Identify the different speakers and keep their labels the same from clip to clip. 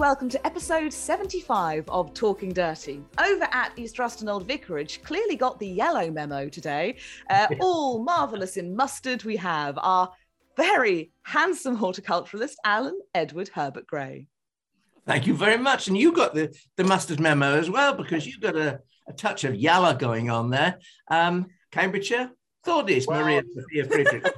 Speaker 1: Welcome to episode 75 of Talking Dirty. Over at East Ruston Old Vicarage, clearly got the yellow memo today. Uh, all marvellous in mustard, we have our very handsome horticulturalist, Alan Edward Herbert Gray.
Speaker 2: Thank you very much. And you got the, the mustard memo as well, because you've got a, a touch of yalla going on there. Um, Cambridgeshire, Thordis, well, Maria Sophia Friedrich.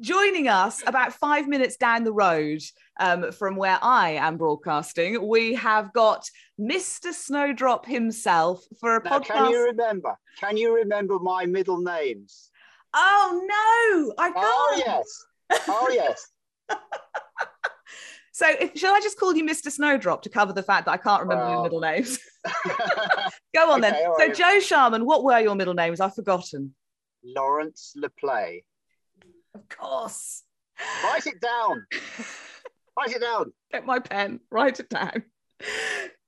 Speaker 1: Joining us about five minutes down the road um, from where I am broadcasting, we have got Mr. Snowdrop himself for a now, podcast.
Speaker 3: Can you remember? Can you remember my middle names?
Speaker 1: Oh no, I can't.
Speaker 3: Oh yes. Oh yes.
Speaker 1: So, if, shall I just call you Mr. Snowdrop to cover the fact that I can't remember well. your middle names? Go on okay, then. So, right. Joe Sharman, what were your middle names? I've forgotten.
Speaker 3: Lawrence LePlay.
Speaker 1: Of course.
Speaker 3: Write it down. Write it down.
Speaker 1: Get my pen. Write it down.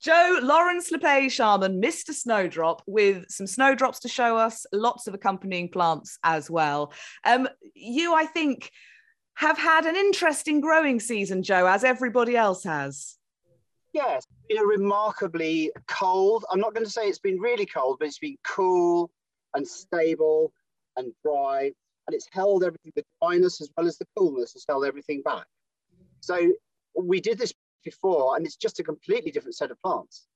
Speaker 1: Joe Lawrence LePay Sharman, Mr. Snowdrop, with some snowdrops to show us, lots of accompanying plants as well. Um, you, I think, have had an interesting growing season, Joe, as everybody else has.
Speaker 3: Yes, been a remarkably cold. I'm not going to say it's been really cold, but it's been cool and stable and dry, and it's held everything. The dryness as well as the coolness has held everything back. So we did this before, and it's just a completely different set of plants.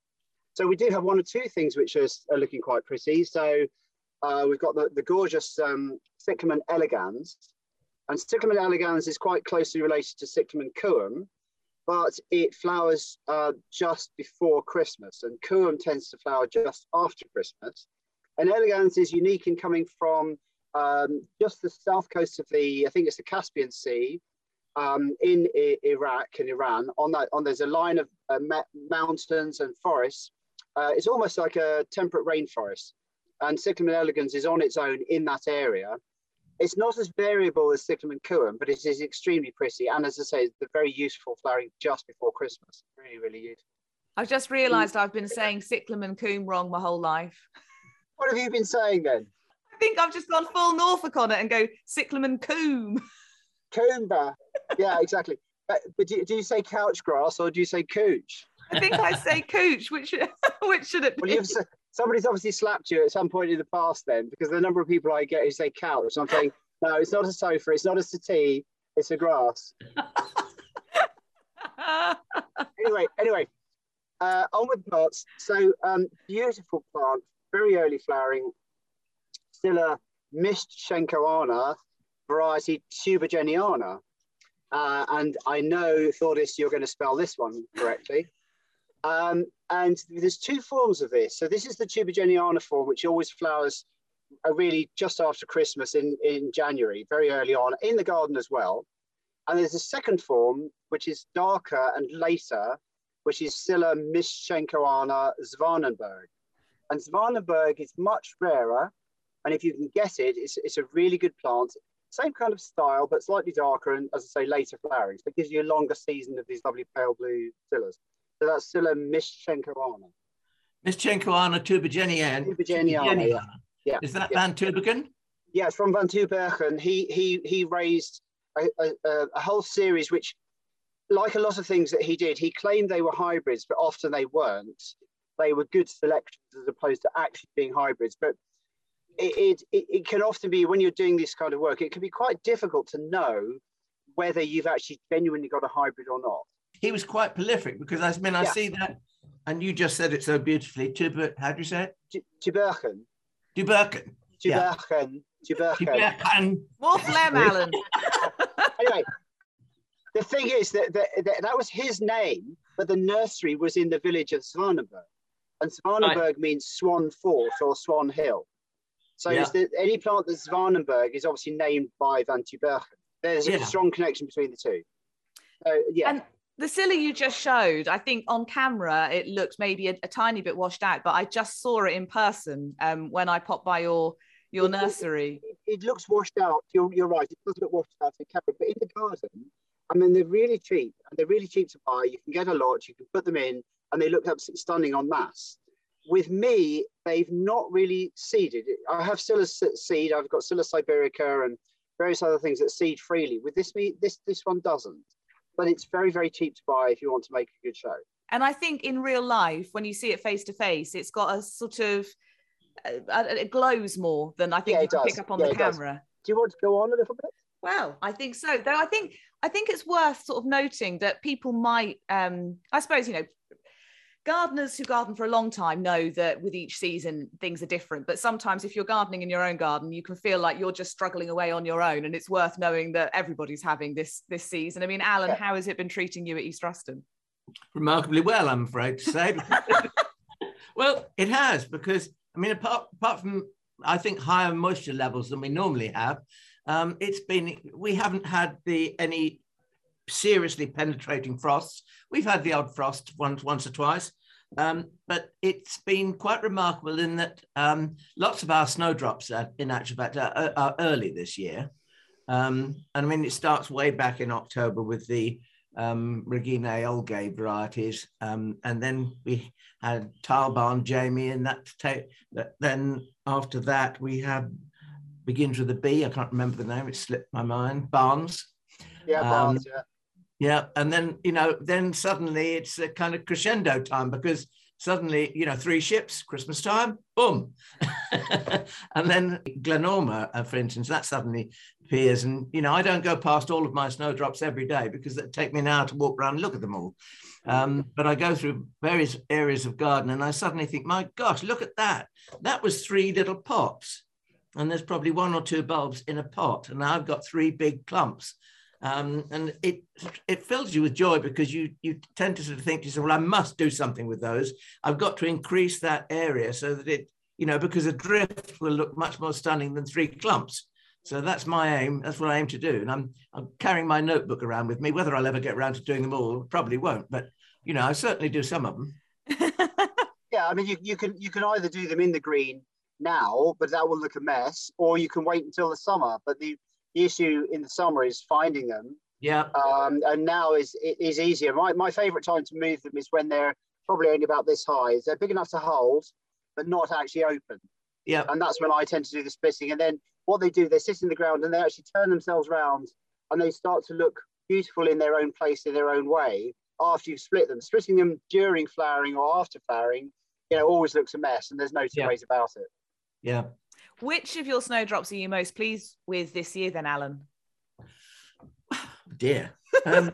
Speaker 3: So we do have one or two things which are, are looking quite pretty. So uh, we've got the, the gorgeous um, Cyclamen elegans, and Cyclamen elegans is quite closely related to Cyclamen coum, but it flowers uh, just before Christmas, and coum tends to flower just after Christmas. And elegans is unique in coming from um, just the south coast of the, I think it's the Caspian Sea, um, in I- Iraq and Iran. On that, on there's a line of uh, ma- mountains and forests. Uh, it's almost like a temperate rainforest, and Cyclamen elegans is on its own in that area. It's not as variable as cyclamen coum, but it is extremely pretty. And as I say, the very useful flowering just before Christmas. Really, really useful.
Speaker 1: I've just realised I've been saying cyclamen coum wrong my whole life.
Speaker 3: What have you been saying then?
Speaker 1: I think I've just gone full Norfolk on it and go cyclamen coum.
Speaker 3: Coomba. Yeah, exactly. But, but do, do, you say couch grass or do you say cooch?
Speaker 1: I think I say cooch. Which which should it be? Well,
Speaker 3: you've, somebody's obviously slapped you at some point in the past then, because the number of people I get who say couch, I'm saying, no, it's not a sofa, it's not a settee, it's a grass. anyway, anyway, uh, on with plants. So um, beautiful plant, very early flowering, still a Mischtschenkoana variety Tubergeniana. Uh, and I know, Thordis, you're going to spell this one correctly. Um, and there's two forms of this. So this is the Tubergeniana form, which always flowers uh, really just after Christmas in, in January, very early on, in the garden as well. And there's a second form, which is darker and later, which is Scilla Mischtschenkoana Zwanenburg. And Zwanenburg is much rarer. And if you can get it, it's, it's a really good plant. Same kind of style, but slightly darker and, as I say, later flowering. So it gives you a longer season of these lovely pale blue Scillas. So that's still a Mischtschenkoana.
Speaker 2: Mischtschenkoana Tubergeniana.
Speaker 3: Tubergeniana, yeah.
Speaker 2: yeah. Is that yeah. Van Tubergen?
Speaker 3: Yes, from Van Tubergen. He, he, he raised a, a, a whole series which, like a lot of things that he did, he claimed they were hybrids, but often they weren't. They were good selections as opposed to actually being hybrids. But it, it, it can often be, when you're doing this kind of work, it can be quite difficult to know whether you've actually genuinely got a hybrid or not
Speaker 2: he was quite prolific because I mean I yeah. see that, and you just said it so beautifully. Tuber, how do you say it?
Speaker 3: Tuberken.
Speaker 2: Tuberken.
Speaker 3: Tuberken.
Speaker 2: Tuberken.
Speaker 1: More phlegm, Alan.
Speaker 3: anyway, the thing is that, that, that, that was his name, but the nursery was in the village of Zwanenburg. And Zwanenburg right. means Swan Fort or Swan Hill. So yeah. the, any plant that's Zwanenburg is obviously named by Van Tubergen. There's yeah. a strong connection between the two. So, yeah.
Speaker 1: And The scilly you just showed, I think on camera it looks maybe a, a tiny bit washed out, but I just saw it in person um, when I popped by your your nursery.
Speaker 3: It, it, looks washed out. You're, you're right. It does look washed out in camera, but in the garden, I mean, they're really cheap and they're really cheap to buy. You can get a lot, you can put them in, and they look absolutely stunning on mass. With me, they've not really seeded. I have still a seed. I've got Scilla siberica and various other things that seed freely. With this, me, this this one doesn't but it's very, very cheap to buy if you want to make a good show.
Speaker 1: And I think in real life, when you see it face to face, it's got a sort of uh, it glows more than I think yeah, you can does. pick up on yeah, the camera.
Speaker 3: Does. Do you want to go on a little bit?
Speaker 1: Well, I think so. Though I think I think it's worth sort of noting that people might, um, I suppose, you know, gardeners who garden for a long time know that with each season things are different. But sometimes if you're gardening in your own garden you can feel like you're just struggling away on your own and it's worth knowing that everybody's having this this season. I mean alan yeah. how has it been treating you at east ruston?
Speaker 2: Remarkably well i'm afraid to say. Well it has because i mean apart, apart from i think higher moisture levels than we normally have um, it's been we haven't had the any seriously penetrating frosts. We've had the odd frost once, once or twice, um, but it's been quite remarkable in that um, lots of our snowdrops, are, in actual fact, are, are early this year. Um, and I mean, it starts way back in October with the um, Regina Olgae varieties. Um, and then we had Tile Jamie, and that, that then after that, we have begins with a B. I can't remember the name, it slipped my mind. Barnes.
Speaker 3: Yeah, Barnes, um, yeah.
Speaker 2: Yeah, and then you know, then suddenly it's a kind of crescendo time because suddenly you know, three ships, Christmas time, boom, and then Glenorma, uh, for instance, that suddenly appears, and you know, I don't go past all of my snowdrops every day because it take me an hour to walk around and look at them all. Um, but I go through various areas of garden, and I suddenly think, my gosh, look at that! That was three little pots, and there's probably one or two bulbs in a pot, and I've got three big clumps um, and it it fills you with joy because you you tend to sort of think to yourself, well, I must do something with those. I've got to increase that area so that it, you know, because a drift will look much more stunning than three clumps. So that's my aim. That's what I aim to do. And I'm I'm carrying my notebook around with me. Whether I'll ever get around to doing them all, probably won't. But you know, I certainly do some of them.
Speaker 3: yeah, I mean, you, you can you can either do them in the green now, but that will look a mess, or you can wait until the summer. But the the issue in the summer is finding them.
Speaker 2: Yeah.
Speaker 3: Um, and now is it is easier. My, my favorite time to move them is when they're probably only about this high. They're big enough to hold, but not actually open.
Speaker 2: Yeah.
Speaker 3: And that's when I tend to do the splitting. And then what they do, they sit in the ground and they actually turn themselves around and they start to look beautiful in their own place, in their own way, after you've split them. Splitting them during flowering or after flowering, you know, always looks a mess and there's no two yeah. ways about it.
Speaker 2: Yeah.
Speaker 1: Which of your snowdrops are you most pleased with this year, then, Alan?
Speaker 2: Dear. Um,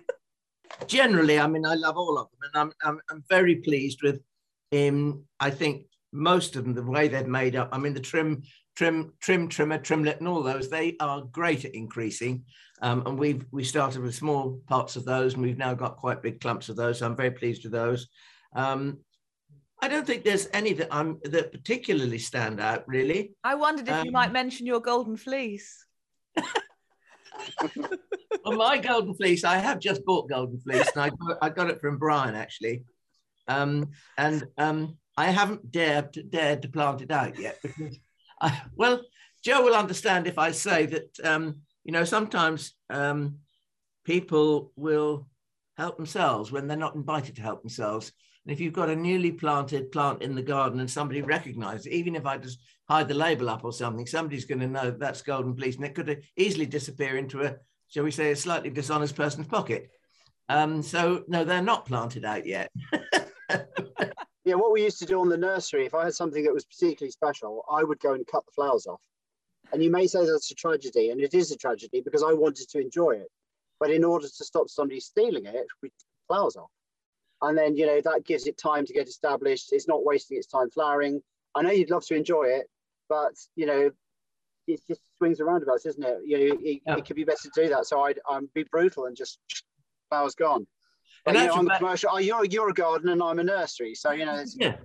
Speaker 2: generally, I mean, I love all of them, and I'm I'm, I'm very pleased with. Um, I think most of them, the way they've made up. I mean, the trim, trim, trim, trimmer, Trymlet, and all those, they are great at increasing. Um, and we've we started with small parts of those, and we've now got quite big clumps of those. So I'm very pleased with those. Um, I don't think there's any that I'm that particularly stand out. Really,
Speaker 1: I wondered if um, you might mention your golden fleece.
Speaker 2: well, my golden fleece, I have just bought golden fleece, and I got, I got it from Brian actually, um, and um, I haven't dared to, dared to plant it out yet because, I, well, Joe will understand if I say that um, you know sometimes um, people will help themselves when they're not invited to help themselves. And if you've got a newly planted plant in the garden and somebody recognizes it, even if I just hide the label up or something, somebody's going to know that's golden fleece and it could easily disappear into a, shall we say, a slightly dishonest person's pocket. Um, so, no, they're not planted out yet.
Speaker 3: yeah, what we used to do on the nursery, if I had something that was particularly special, I would go and cut the flowers off. And you may say that's a tragedy, and it is a tragedy because I wanted to enjoy it. But in order to stop somebody stealing it, we flowers off and then you know that gives it time to get established it's not wasting its time flowering i know you'd love to enjoy it but you know it just swings and roundabouts isn't it you know it, yeah. it could be better to do that so i'd, I'd be brutal and just flowers gone but, you know, I'm commercial. Oh, you're you're a gardener and I'm a nursery, so you know.
Speaker 2: yeah,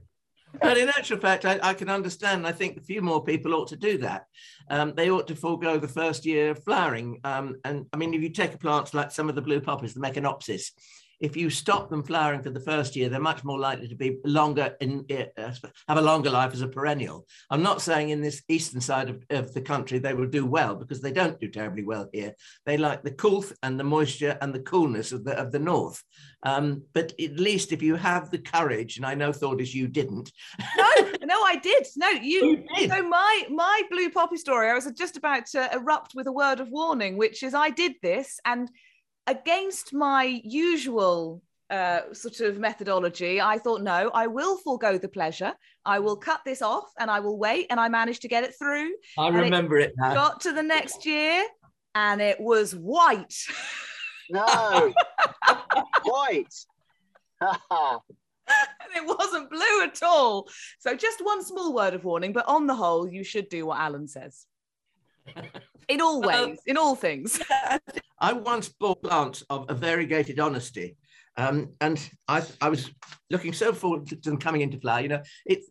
Speaker 2: but in actual fact, I, I, can understand. I think a few more people ought to do that. Um, they ought to forego the first year of flowering. Um, and I mean, if you take a plant like some of the blue poppies, the Meconopsis, if you stop them flowering for the first year, they're much more likely to be longer in uh, have a longer life as a perennial. I'm not saying in this eastern side of, of the country they will do well because they don't do terribly well here. They like the coolth and the moisture and the coolness of the of the north. Um, but at least if you have the courage, and I know Thordis, you didn't.
Speaker 1: no, no, I did. No, you. you did. So my my blue poppy story, I was just about to erupt with a word of warning, which is I did this and against my usual uh, sort of methodology, I thought, no, I will forego the pleasure. I will cut this off and I will wait. And I managed to get it through.
Speaker 2: I remember it, it now.
Speaker 1: Got to the next year and it was white.
Speaker 3: No, white.
Speaker 1: and it wasn't blue at all. So just one small word of warning, but on the whole, you should do what Alan says. In all ways, in all things.
Speaker 2: I once bought plants of a variegated honesty. Um, and I, I was looking so forward to them coming into flower. You know, it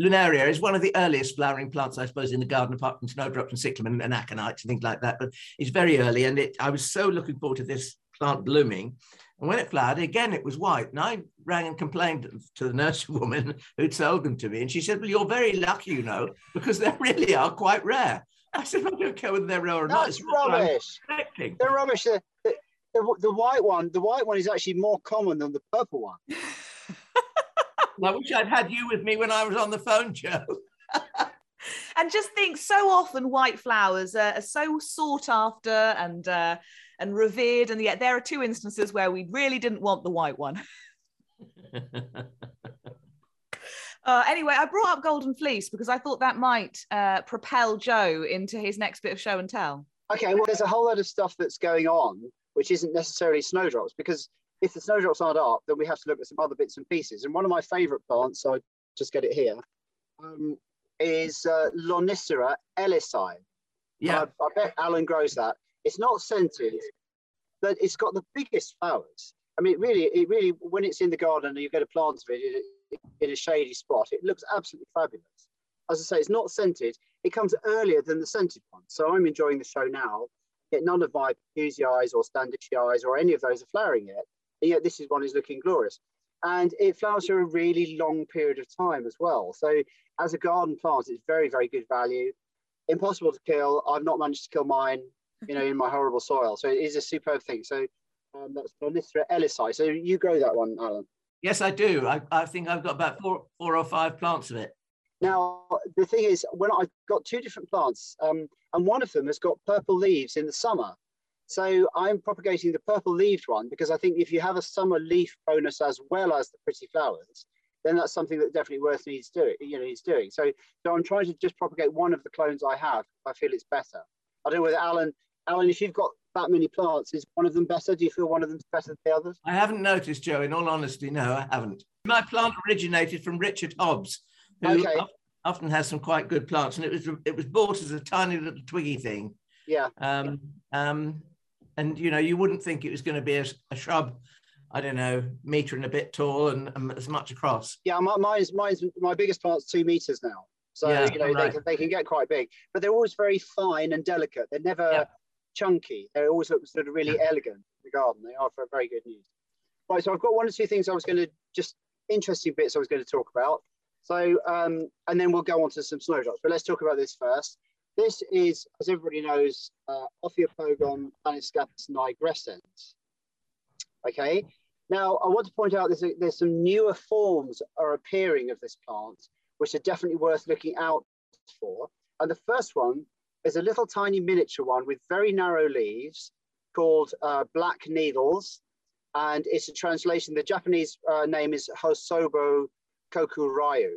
Speaker 2: Lunaria is one of the earliest flowering plants, I suppose, in the garden, apart from snowdrops and cyclamen and aconites and things like that. But it's very early, and it, I was so looking forward to this plant blooming. And when it flowered, again, it was white. And I rang and complained to the nursery woman who'd sold them to me. And she said, Well, you're very lucky, you know, because they really are quite rare. I said, I don't care whether they're rare or
Speaker 3: That's
Speaker 2: not.
Speaker 3: That's rubbish. They're rubbish. The, the, the, the, white one, the white one is actually more common than the purple one.
Speaker 2: I wish I'd had you with me when I was on the phone, Joe.
Speaker 1: and just think so often white flowers are, are so sought after and uh, and revered. And yet there are two instances where we really didn't want the white one. uh, anyway, I brought up Golden Fleece because I thought that might uh, propel Joe into his next bit of show and tell.
Speaker 3: Okay, well, there's a whole lot of stuff that's going on which isn't necessarily snowdrops because if the snowdrops aren't up, then we have to look at some other bits and pieces. And one of my favourite plants, so I just get it here, um, is uh, Lonicera ellisii.
Speaker 2: Yeah,
Speaker 3: I, I bet Alan grows that. It's not scented, but it's got the biggest flowers. I mean, really, it really, when it's in the garden and you get a plant of it in a shady spot, it looks absolutely fabulous. As I say, it's not scented. It comes earlier than the scented one. So I'm enjoying the show now. Yet none of my eyes or eyes or any of those are flowering yet. And yet this is one is looking glorious. And it flowers for a really long period of time as well. So as a garden plant, it's very, very good value. Impossible to kill. I've not managed to kill mine you know, in my horrible soil. So it is a superb thing. So um, that's Lonicera ellisii. So you grow that one, Alan?
Speaker 2: Yes, I do. I, I think I've got about four, four or five plants of it.
Speaker 3: Now, the thing is, when I've got two different plants, um, and one of them has got purple leaves in the summer. So I'm propagating the purple leaved one because I think if you have a summer leaf bonus as well as the pretty flowers, then that's something that definitely worth needs doing. You know, needs doing. So, so I'm trying to just propagate one of the clones I have. I feel it's better. I don't know whether Alan Alan, if you've got that many plants, is one of them better? Do you feel one of them's better than the others?
Speaker 2: I haven't noticed, Joe. In all honesty, no, I haven't. My plant originated from Richard Hobbs, who okay. often has some quite good plants, and it was it was bought as a tiny little twiggy thing.
Speaker 3: Yeah.
Speaker 2: Um, um, and you know, you wouldn't think it was going to be a, a, shrub. I don't know, meter and a bit tall and um, as much across.
Speaker 3: Yeah, my, mine's mine's my biggest plant's two meters now. So yeah, you know right. they, can, they can get quite big, but they're always very fine and delicate. They're never yeah chunky. They always look sort of really elegant in the garden. They are for very good news. Right, so I've got one or two things I was going to just interesting bits I was going to talk about. So, um, and then we'll go on to some snowdrops. But let's talk about this first. This is, as everybody knows, uh, Ophiopogon planiscapus nigrescens. Okay. Now, I want to point out there's, a, there's some newer forms are appearing of this plant, which are definitely worth looking out for. And the first one there's a little tiny miniature one with very narrow leaves called uh, Black Needles. And it's a translation. The Japanese uh, name is Hosoba Kokuryu,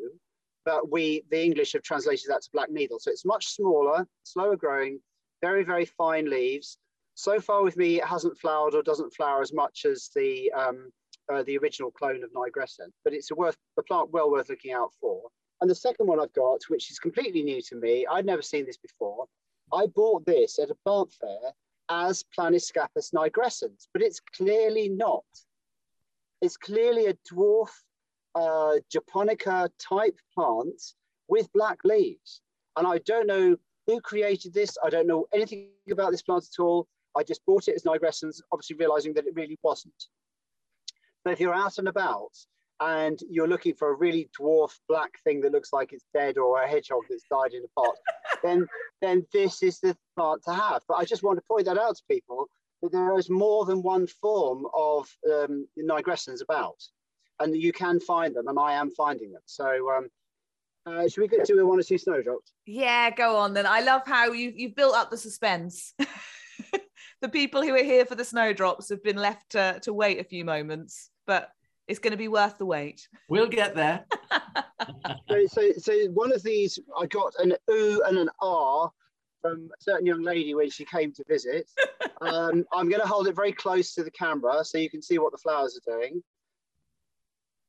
Speaker 3: but we, the English, have translated that to Black Needle. So it's much smaller, slower growing, very, very fine leaves. So far with me, it hasn't flowered or doesn't flower as much as the um, uh, the original clone of Nigrescens, but it's a worth a plant well worth looking out for. And the second one I've got, which is completely new to me, I'd never seen this before. I bought this at a plant fair as Planiscapus nigrescens, but it's clearly not. It's clearly a dwarf uh, Japonica type plant with black leaves. And I don't know who created this. I don't know anything about this plant at all. I just bought it as nigrescens, obviously realizing that it really wasn't. But if you're out and about and you're looking for a really dwarf black thing that looks like it's dead or a hedgehog that's died in a pot, then then this is the plant to have. But I just want to point that out to people that there is more than one form of um, nigrescens about, and you can find them, and I am finding them. So. Um, uh, should we get to one or two snowdrops?
Speaker 1: Yeah, go on then. I love how you you've built up the suspense. the people who are here for the snowdrops have been left to, to wait a few moments, but it's going to be worth the wait.
Speaker 2: We'll get there.
Speaker 3: so, so, so one of these, I got an oo and an r from a certain young lady when she came to visit. Um, I'm going to hold it very close to the camera so you can see what the flowers are doing.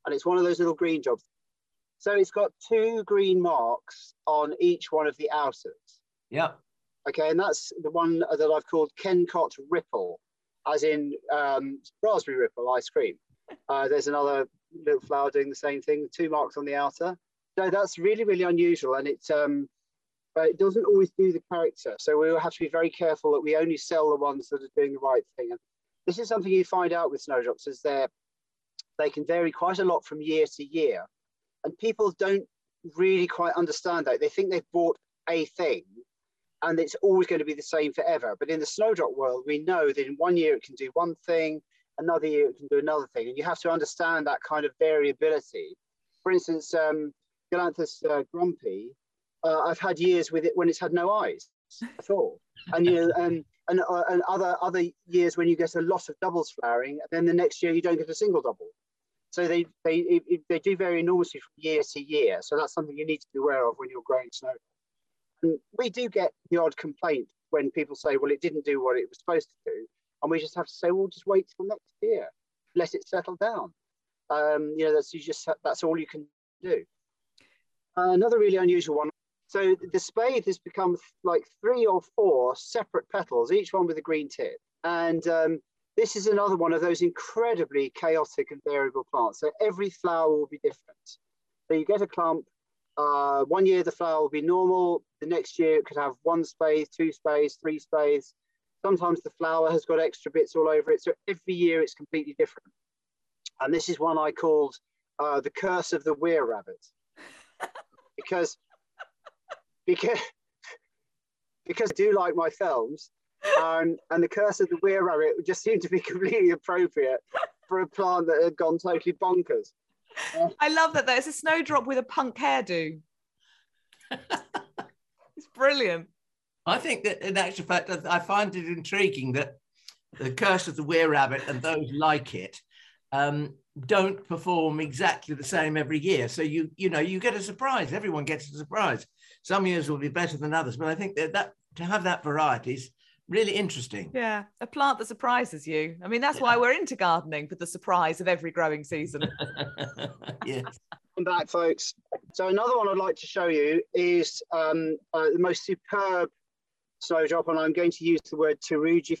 Speaker 3: And it's one of those little green jobs. So it's got two green marks on each one of the outers.
Speaker 2: Yep.
Speaker 3: Okay, and that's the one that I've called Kencott Ripple, as in um, raspberry ripple ice cream. Uh, there's another little flower doing the same thing, two marks on the outer. So that's really, really unusual. And it, um, but it doesn't always do the character. So we will have to be very careful that we only sell the ones that are doing the right thing. And this is something you find out with snowdrops is they they can vary quite a lot from year to year. And people don't really quite understand that. They think they've bought a thing and it's always going to be the same forever. But in the snowdrop world, we know that in one year it can do one thing, another year it can do another thing. And you have to understand that kind of variability. For instance, um, Galanthus uh, grumpy, uh, I've had years with it when it's had no eyes at all. And you know, um, and, uh, and other other years when you get a lot of doubles flowering, and then the next year you don't get a single double. So they they it, they do vary enormously from year to year. So that's something you need to be aware of when you're growing snow. And we do get the odd complaint when people say, "Well, it didn't do what it was supposed to do," and we just have to say, well, just wait till next year, let it settle down. Um, you know, that's you just that's all you can do. Uh, another really unusual one. So the spathe has become like three or four separate petals, each one with a green tip, and um, this is another one of those incredibly chaotic and variable plants. So every flower will be different. So you get a clump. Uh, one year the flower will be normal. The next year it could have one spathe, two spathes, three spathes. Sometimes the flower has got extra bits all over it. So every year it's completely different. And this is one I called uh, the curse of the Were-Rabbit. because because because I do like my films, um, and the curse of the Were-Rabbit just seemed to be completely appropriate for a plant that had gone totally bonkers.
Speaker 1: Uh, I love that. There's a snowdrop with a punk hairdo. it's brilliant.
Speaker 2: I think that in actual fact, I find it intriguing that the Curse of the Were-Rabbit and those like it um, don't perform exactly the same every year. So you you know you get a surprise. Everyone gets a surprise. Some years will be better than others, but I think that, that to have that variety is really interesting.
Speaker 1: Yeah, a plant that surprises you. I mean, that's yeah. why we're into gardening for the surprise of every growing season.
Speaker 2: yes.
Speaker 3: Come back, folks. So another one I'd like to show you is um, uh, the most superb snowdrop, and I'm going to use the word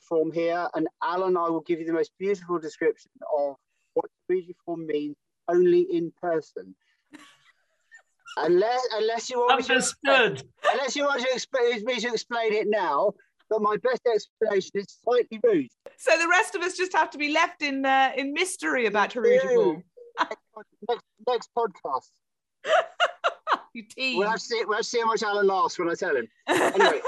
Speaker 3: form here. And Alan, I will give you the most beautiful description of what form means only in person. Unless, unless you want
Speaker 2: Understood.
Speaker 3: Me to, unless you want to explain, me to explain it now, but my best explanation is slightly rude.
Speaker 1: So the rest of us just have to be left in uh, in mystery about Terugiform.
Speaker 3: next, next podcast.
Speaker 1: you tease.
Speaker 3: We'll have, to see, we'll have to see how much Alan laughs when I tell him. Anyway,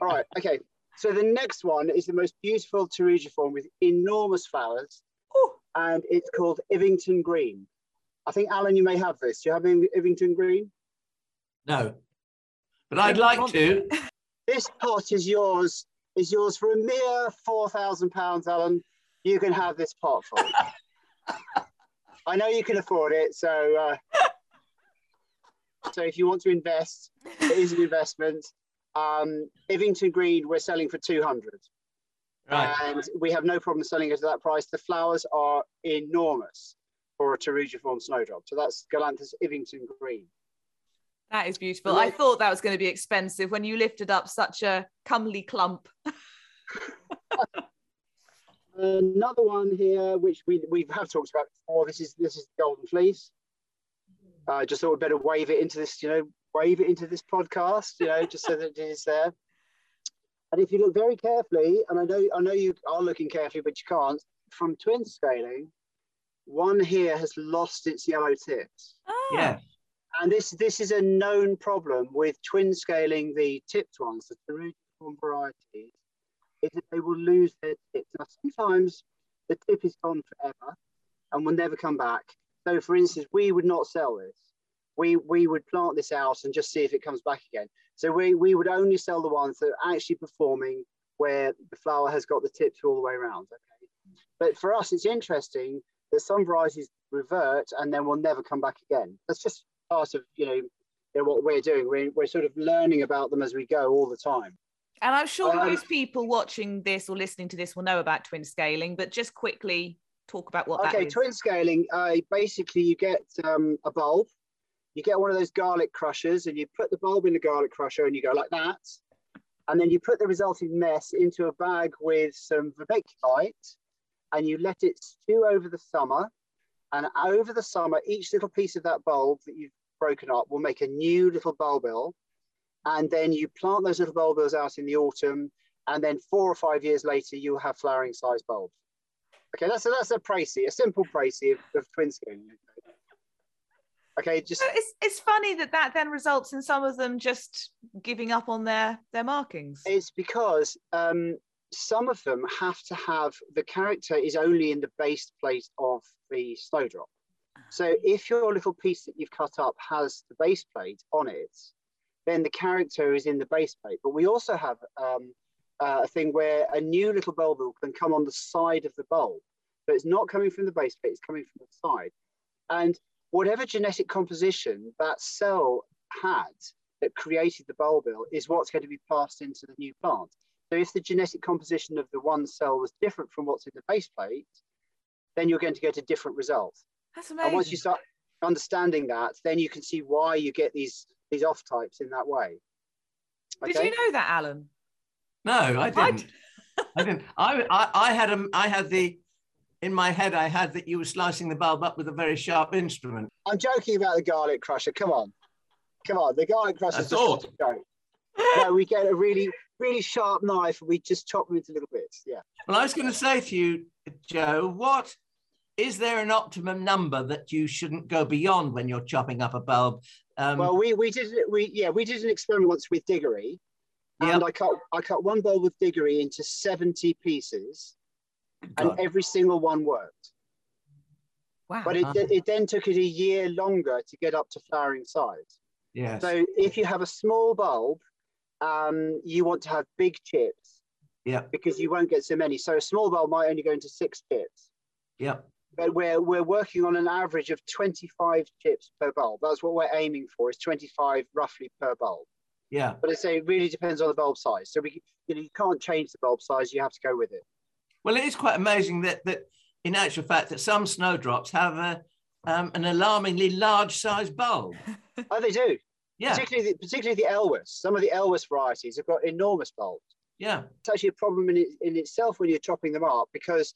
Speaker 3: all right, okay. So the next one is the most beautiful Terugiform with enormous flowers, Ooh. and it's called Ivington Green. I think Alan, you may have this. Do you have Ivington Green?
Speaker 2: No, but I'd like to.
Speaker 3: This pot is yours. Is yours for a mere four thousand pounds, Alan. You can have this pot for. I know you can afford it, so uh, so if you want to invest, it is an investment. Um, Ivington Green, we're selling for 200. Right. And we have no problem selling it at that price. The flowers are enormous for a Terugiform snowdrop. So that's Galanthus Ivington Green.
Speaker 1: That is beautiful. Yeah. I thought that was going to be expensive when you lifted up such a comely clump.
Speaker 3: Another one here, which we we have talked about before. This is this is golden fleece. I uh, just thought we'd better wave it into this, you know, wave it into this podcast, you know, just so that it is there. And if you look very carefully, and I know I know you are looking carefully, but you can't, from twin scaling, one here has lost its yellow tips.
Speaker 1: Ah.
Speaker 2: Yeah.
Speaker 3: And this this is a known problem with twin scaling the tipped ones, the Terugiform varieties, is that they will lose their tips. Now sometimes the tip is gone forever and will never come back. So for instance, we would not sell this. We we would plant this out and just see if it comes back again. So we, we would only sell the ones that are actually performing where the flower has got the tips all the way around. Okay. But for us, it's interesting that some varieties revert and then will never come back again. That's just part of you know, you know what we're doing. We're, we're sort of learning about them as we go all the time.
Speaker 1: And I'm sure
Speaker 3: Um,
Speaker 1: most people watching this or listening to this will know about twin scaling, but just quickly talk about what
Speaker 3: okay,
Speaker 1: that is.
Speaker 3: twin scaling. Uh, basically, you get um, a bulb. You get one of those garlic crushers, and you put the bulb in the garlic crusher, and you go like that. And then you put the resulting mess into a bag with some vermiculite, and you let it stew over the summer. And over the summer, each little piece of that bulb that you've broken up will make a new little bulbil. And then you plant those little bulbils out in the autumn, and then four or five years later, you'll have flowering size bulbs. Okay, that's a, that's a précis, a simple pricey of, of twin skin. Okay, just
Speaker 1: So it's it's funny that that then results in some of them just giving up on their their markings.
Speaker 3: it's because um, some of them have to have the character is only in the base plate of the snowdrop. So if your little piece that you've cut up has the base plate on it, then the character is in the base plate. But we also have um, uh, a thing where a new little bulb can come on the side of the bulb. So it's not coming from the base plate, it's coming from the side. And whatever genetic composition that cell had that created the bulbil is what's going to be passed into the new plant. So if the genetic composition of the one cell was different from what's in the base plate, then you're going to get a different result.
Speaker 1: That's amazing.
Speaker 3: And once you start understanding that, then you can see why you get these these off types in that way.
Speaker 1: Did you know that, Alan?
Speaker 2: No, I
Speaker 1: I
Speaker 2: didn't. I didn't. I, I, I had a, I had the, in my head, I had that you were slicing the bulb up with a very sharp instrument.
Speaker 3: I'm joking about the garlic crusher. Come on, come on. The garlic crusher.
Speaker 2: I thought.
Speaker 3: joke. No, we get a really really sharp knife and we just chop them into little bits. Yeah.
Speaker 2: Well, I was going to say to you, Joe, what is there an optimum number that you shouldn't go beyond when you're chopping up a bulb? Um,
Speaker 3: Well, we we did we yeah we did an experiment once with Diggory, and I cut I cut one bulb with Diggory into 70 pieces, and every single one worked.
Speaker 1: Wow.
Speaker 3: But it, it then took it a year longer to get up to flowering size.
Speaker 2: yes.
Speaker 3: So if you have a small bulb, um, you want to have big chips
Speaker 2: yeah.
Speaker 3: because you won't get so many. So a small bulb might only go into six chips.
Speaker 2: Yeah.
Speaker 3: But we're, we're working on an average of 25 chips per bulb. That's what we're aiming for, is 25 roughly per bulb.
Speaker 2: Yeah.
Speaker 3: But I say it really depends on the bulb size. So we, you know, you can't change the bulb size. You have to go with it.
Speaker 2: Well, it is quite amazing that that in actual fact that some snowdrops have a um, an alarmingly large size bulb.
Speaker 3: Oh, they do.
Speaker 2: Yeah.
Speaker 3: Particularly, the, particularly the Elwes. Some of the Elwes varieties have got enormous bulbs.
Speaker 2: Yeah.
Speaker 3: It's actually a problem in, it, in itself when you're chopping them up because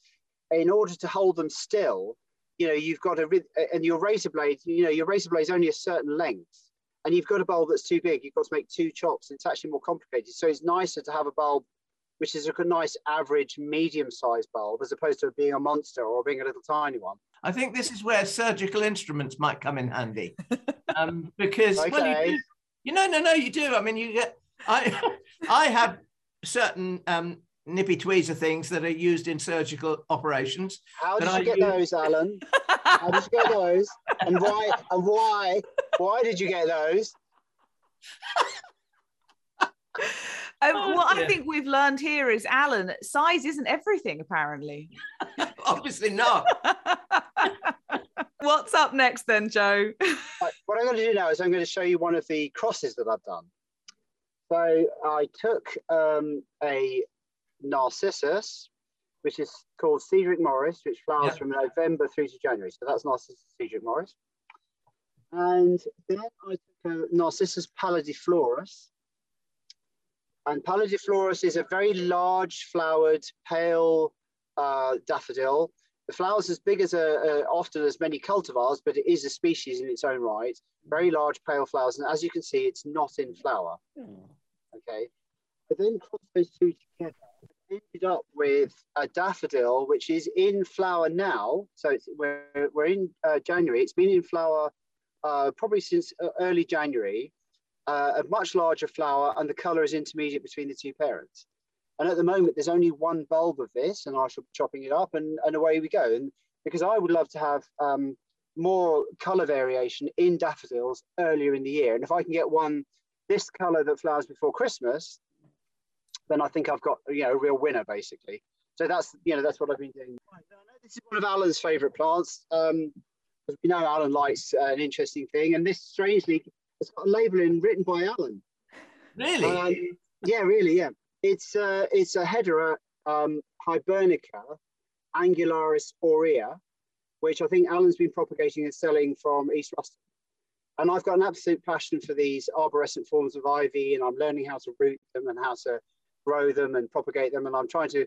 Speaker 3: in order to hold them still, you know, you've got a and your razor blade, you know, your razor blade is only a certain length and you've got a bulb that's too big. You've got to make two chops. And it's actually more complicated. So it's nicer to have a bulb which is a nice average medium sized bulb as opposed to being a monster or being a little tiny one.
Speaker 2: I think this is where surgical instruments might come in handy. Um, because well, you, do, you know, no, no, you do. I mean, you get I I have certain um, nippy tweezer things that are used in surgical operations.
Speaker 3: How did you
Speaker 2: I
Speaker 3: get
Speaker 2: use-
Speaker 3: those, Alan? How did you get those? And why? And why? Why did you get those?
Speaker 1: Um,
Speaker 2: Oh,
Speaker 1: what I think we've learned here is, Alan, size isn't everything, apparently.
Speaker 2: Obviously not.
Speaker 1: What's up next, then, Joe?
Speaker 3: Right, what I'm going to do now is I'm going to show you one of the crosses that I've done. So I took um, a Narcissus, which is called Cedric Morris, which flowers
Speaker 2: Yeah.
Speaker 3: from November through to January. So that's Narcissus Cedric Morris. And then I took a Narcissus pallidiflorus. And pallidiflorus is a very large flowered, pale uh, daffodil. The flowers as big as a, a often as many cultivars, but it is a species in its own right. Very large, pale flowers, and as you can see, it's not in flower. Okay, But then cross those two together, ended up with a daffodil, which is in flower now. So we're, we're in uh, January. It's been in flower uh, probably since uh, early January, uh, a much larger flower, and the color is intermediate between the two parents. And at the moment, there's only one bulb of this, and I shall be chopping it up, and, and away we go. And because I would love to have um, more color variation in daffodils earlier in the year. And if I can get one this color that flowers before Christmas, then I think I've got you know a real winner basically. So that's you know that's what I've been doing. This is one of Alan's favourite plants. Um, we know Alan likes uh, an interesting thing, and this strangely has got a labelling written by Alan.
Speaker 2: Really?
Speaker 3: Um, yeah, really. Yeah, it's uh, it's a Hedera um, hibernica angularis aurea, which I think Alan's been propagating and selling from East Ruston. And I've got an absolute passion for these arborescent forms of ivy, and I'm learning how to root them and how to grow them and propagate them. And I'm trying to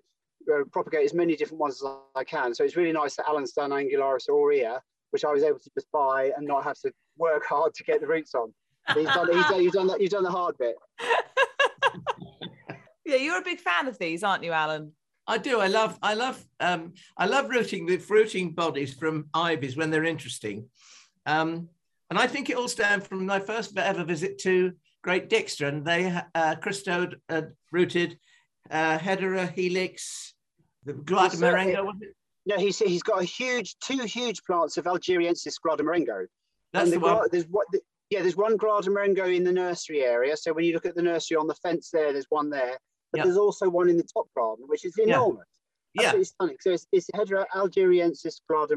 Speaker 3: uh, propagate as many different ones as I can. So it's really nice that Alan's done Angularis aurea, which I was able to just buy and not have to work hard to get the roots on. He's done, he's done, you've, done that, you've done the hard bit.
Speaker 1: yeah, you're a big fan of these, aren't you, Alan?
Speaker 2: I do. I love. I love. Um, I love rooting the fruiting bodies from ivies when they're interesting, um, and I think it all stems from my first ever visit to Great Dixter, and they uh, Christo uh, rooted uh, Hedera helix, the Glada was it?
Speaker 3: No, he's he's got a huge, two huge plants of Algeriensis Glada
Speaker 2: That's the, the one.
Speaker 3: There's what. The, yeah, there's one Glada in the nursery area. So when you look at the nursery on the fence there, there's one there. But there's also one in the top garden, which is enormous.
Speaker 2: Yeah. Absolutely
Speaker 3: stunning. So it's, it's Hedera Algeriensis Glada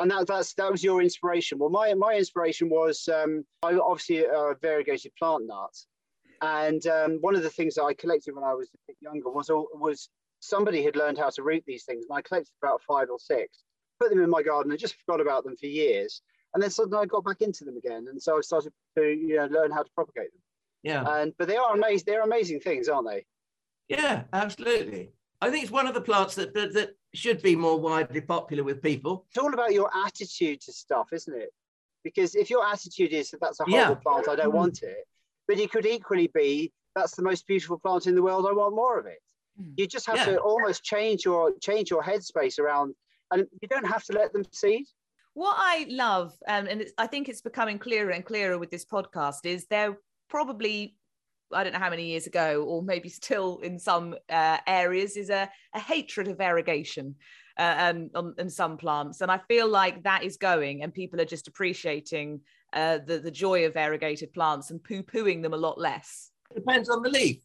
Speaker 3: And that, that's, that was your inspiration. Well, my, my inspiration was um, I obviously a variegated plant nut. And um, one of the things that I collected when I was a bit younger was, was somebody had learned how to root these things. And I collected about five or six, put them in my garden and just forgot about them for years. And then suddenly I got back into them again. And so I started to you know, learn how to propagate them.
Speaker 2: Yeah.
Speaker 3: And but they are amazing. They're amazing things, aren't they?
Speaker 2: Yeah, absolutely. I think it's one of the plants that, that, that should be more widely popular with people.
Speaker 3: It's all about your attitude to stuff, isn't it? Because if your attitude is that that's a horrible yeah. plant, I don't want it, but it could equally be that's the most beautiful plant in the world, I want more of it. Hmm. You just have yeah. to almost change your change your headspace around, and you don't have to let them seed.
Speaker 1: What I love, um, and I think it's becoming clearer and clearer with this podcast, is there probably I don't know how many years ago, or maybe still in some uh, areas, is a, a, hatred of variegation uh, um, on, some plants. And I feel like that is going, and people are just appreciating uh, the, the joy of variegated plants and poo pooing them a lot less.
Speaker 2: It depends on the leaf.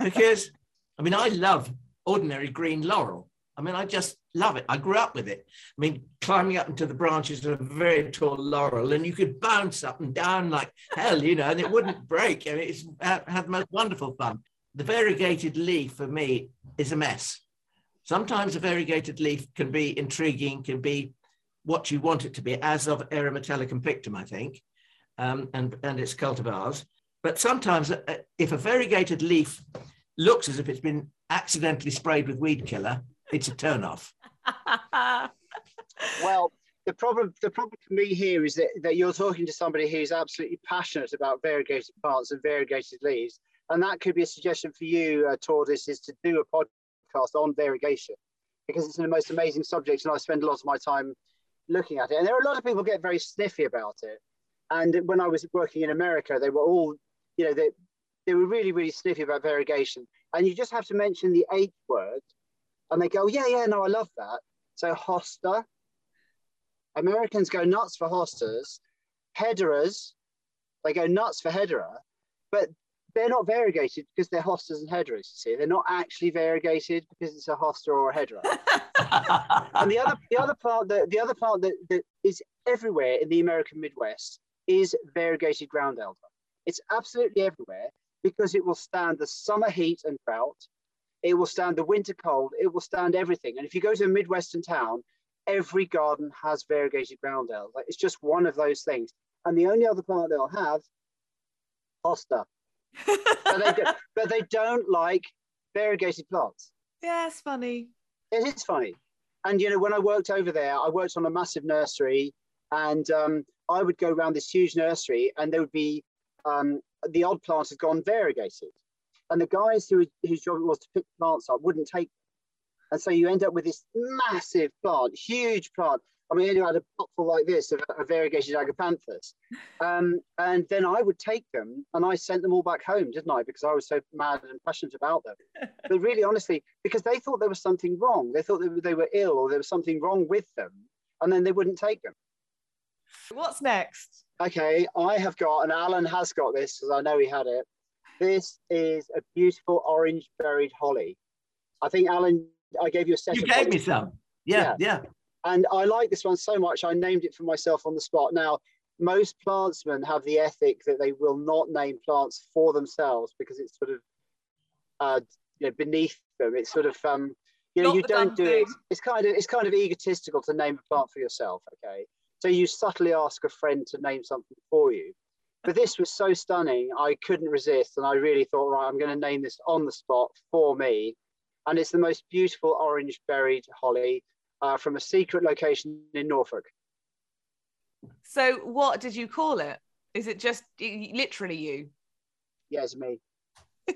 Speaker 2: because, I mean, I love ordinary green laurel. I mean, I just love it. I grew up with it. I mean, climbing up into the branches of a very tall laurel, and you could bounce up and down like hell, you know, and it wouldn't break. I mean, it's had the most wonderful fun. The variegated leaf for me is a mess. Sometimes a variegated leaf can be intriguing, can be what you want it to be, as of Arum italicum pictum, I think, um, and, and its cultivars. But sometimes, uh, if a variegated leaf looks as if it's been accidentally sprayed with weed killer, it's a turn off.
Speaker 3: well, the problem the problem for me here is that, that you're talking to somebody who's absolutely passionate about variegated plants and variegated leaves. And that could be a suggestion for you, uh, Thordis, is to do a podcast on variegation because it's the most amazing subject and I spend a lot of my time looking at it. And there are a lot of people get very sniffy about it. And when I was working in America, they were all, you know, they, they were really, really sniffy about variegation. And you just have to mention the H word and they go, oh, yeah, yeah, no, I love that. So hosta, Americans go nuts for hostas. Hederas, they go nuts for hedera, but they're not variegated because they're hostas and hederas. You see, they're not actually variegated because it's a hosta or a hedera. and the other, the other plant, that, the other plant that, that is everywhere in the American Midwest is variegated ground elder. It's absolutely everywhere because it will stand the summer heat and drought. It will stand the winter cold. It will stand everything. And if you go to a Midwestern town, every garden has variegated ground elder. Like it's just one of those things. And the only other plant they'll have, hosta. but, they do, but they don't like variegated plants.
Speaker 1: Yeah, it's funny.
Speaker 3: It is funny. And you know, when I worked over there, I worked on a massive nursery, and um, I would go around this huge nursery, and there would be um, the odd plant had gone variegated. And the guys who whose job it was to pick plants up wouldn't take them. And so you end up with this massive plant, huge plant. I mean, you had a bottle like this of, of variegated agapanthus. Um, and then I would take them and I sent them all back home, didn't I? Because I was so mad and passionate about them. but really, honestly, because they thought there was something wrong. They thought they were, they were ill or there was something wrong with them. And then they wouldn't take them.
Speaker 1: What's next?
Speaker 3: Okay, I have got, and Alan has got this because I know he had it. This is a beautiful orange berried holly. I think Alan, I gave you a set.
Speaker 2: You gave me some. Yeah, yeah.
Speaker 3: And I like this one so much, I named it for myself on the spot. Now, most plantsmen have the ethic that they will not name plants for themselves because it's sort of uh, you know, beneath them. It's sort of um, you know
Speaker 1: Not
Speaker 3: you don't do it. It's kind of it's kind of egotistical to name a plant for yourself. Okay, so you subtly ask a friend to name something for you. But this was so stunning, I couldn't resist, and I really thought, right, I'm going to name this on the spot for me. And it's the most beautiful orange berried holly uh, from a secret location in Norfolk.
Speaker 1: So, what did you call it? Is it just literally you?
Speaker 3: Yeah, it's me.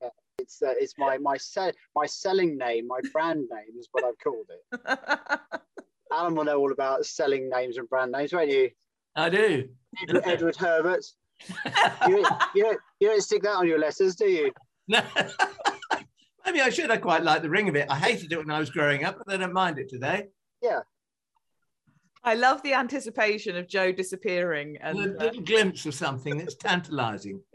Speaker 3: Yeah, it's uh, it's my my se- my selling name, my brand name is what I've called it. Alan will know all about selling names and brand names, won't you?
Speaker 2: I do.
Speaker 3: Edward, Edward Herbert. You, you, don't, you don't stick that on your letters, do you?
Speaker 2: No. Maybe I should. I quite like the ring of it. I hated it when I was growing up, but I don't mind it today.
Speaker 3: Yeah.
Speaker 1: I love the anticipation of Joe disappearing
Speaker 2: A
Speaker 1: and uh,
Speaker 2: glimpse of something that's tantalising.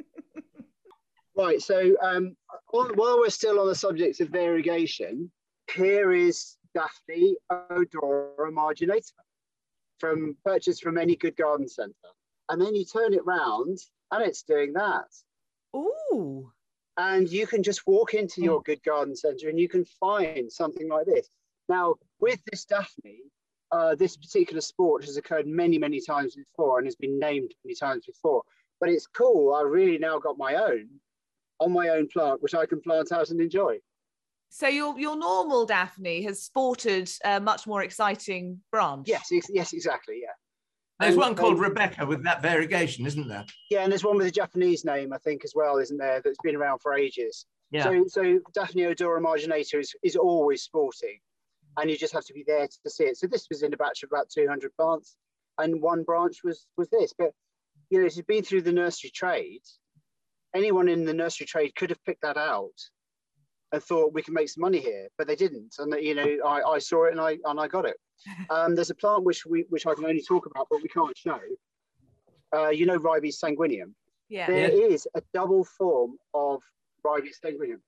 Speaker 3: Right. So um, on, while we're still on the subject of variegation, here is Daphne odora marginata from purchased from any good garden centre. And then you turn it round and it's doing that.
Speaker 1: ooh,
Speaker 3: And you can just walk into your good garden centre and you can find something like this. Now, with this Daphne, uh, this particular sport has occurred many, many times before and has been named many times before. But it's cool. I've really now got my own on my own plant, which I can plant out and enjoy.
Speaker 1: So your your normal Daphne has sported a much more exciting branch.
Speaker 3: Yes, yes, exactly. Yeah.
Speaker 2: There's
Speaker 3: And-
Speaker 2: one called
Speaker 3: and-
Speaker 2: Rebecca with that variegation, isn't there?
Speaker 3: Yeah, and there's one with a Japanese name, I think, as well, isn't there? That's been around for ages.
Speaker 2: Yeah.
Speaker 3: So, so Daphne odora marginata is, is always sporting, and you just have to be there to see it. So this was in a batch of about 200 plants, and one branch was was this. But you know, it's been through the nursery trade. Anyone in the nursery trade could have picked that out and thought we can make some money here, but they didn't. And you know, I, I saw it and I and I got it. Um, there's a plant which we which I can only talk about, but we can't show. Uh, you know, Ribes sanguineum
Speaker 1: yeah.
Speaker 3: there is a double form of Ribes sanguineum.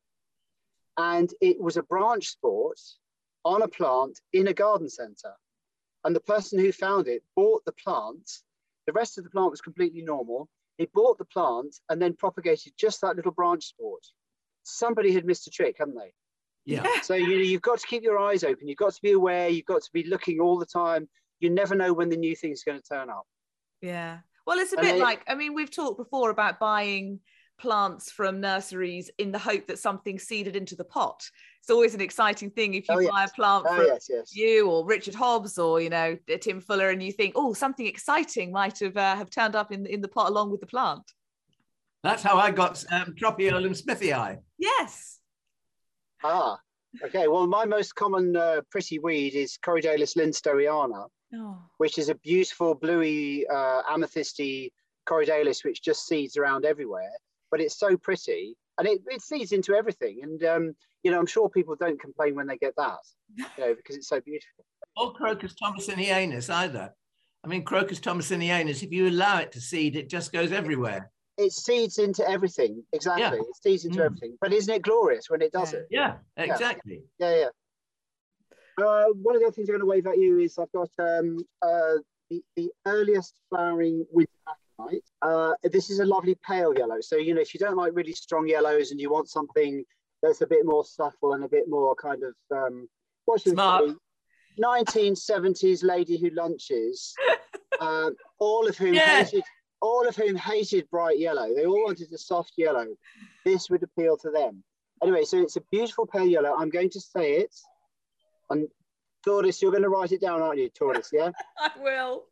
Speaker 3: And it was a branch sport on a plant in a garden centre. And the person who found it bought the plant. The rest of the plant was completely normal. He bought the plant and then propagated just that little branch sport. Somebody had missed a trick, hadn't they?
Speaker 2: Yeah.
Speaker 3: So you know, you've got to keep your eyes open. You've got to be aware. You've got to be looking all the time. You never know when the new thing's going to turn up.
Speaker 1: Yeah. Well, it's a
Speaker 3: And
Speaker 1: bit
Speaker 3: they-
Speaker 1: like, I mean, we've talked before about buying plants from nurseries in the hope that something seeded into the pot. It's always an exciting thing if you
Speaker 3: Oh,
Speaker 1: buy a plant
Speaker 3: Oh
Speaker 1: from
Speaker 3: yes, yes.
Speaker 1: you or Richard Hobbs or, you know, Tim Fuller and you think, oh, something exciting might have uh, have turned up in, in the pot along with the plant.
Speaker 2: That's how I got um, Tropaeolum smithii.
Speaker 1: Yes.
Speaker 3: Ah, okay. Well, my most common uh, pretty weed is Corydalis linstowiana,
Speaker 1: Oh.
Speaker 3: which is a beautiful bluey uh, amethysty Corydalis, which just seeds around everywhere. But it's so pretty, and it, it seeds into everything. And um, you know, I'm sure people don't complain when they get that, you know, because it's so beautiful.
Speaker 2: Or Crocus tommasinianus either. I mean, Crocus tommasinianus, if you allow it to seed, it just goes everywhere.
Speaker 3: It seeds into everything. Exactly, it seeds into
Speaker 2: Mm.
Speaker 3: everything. But isn't it glorious when it does
Speaker 1: Yeah.
Speaker 3: it?
Speaker 2: Yeah, exactly.
Speaker 3: Yeah, yeah. Uh, one of the other things I'm going to wave at you is I've got um, uh, the, the earliest flowering winter aconite. Uh, this is a lovely pale yellow. So, you know, if you don't like really strong yellows and you want something that's a bit more subtle and a bit more kind of, um, what should we
Speaker 1: Smart.
Speaker 3: say? 1970s lady who lunches, um, all of whom
Speaker 2: Yeah.
Speaker 3: hated, all of whom hated bright yellow. They all wanted a soft yellow. This would appeal to them. Anyway, so it's a beautiful pale yellow. I'm going to say it. And Thordis, you're going to write it down, aren't you, Thordis? Yeah.
Speaker 1: I will.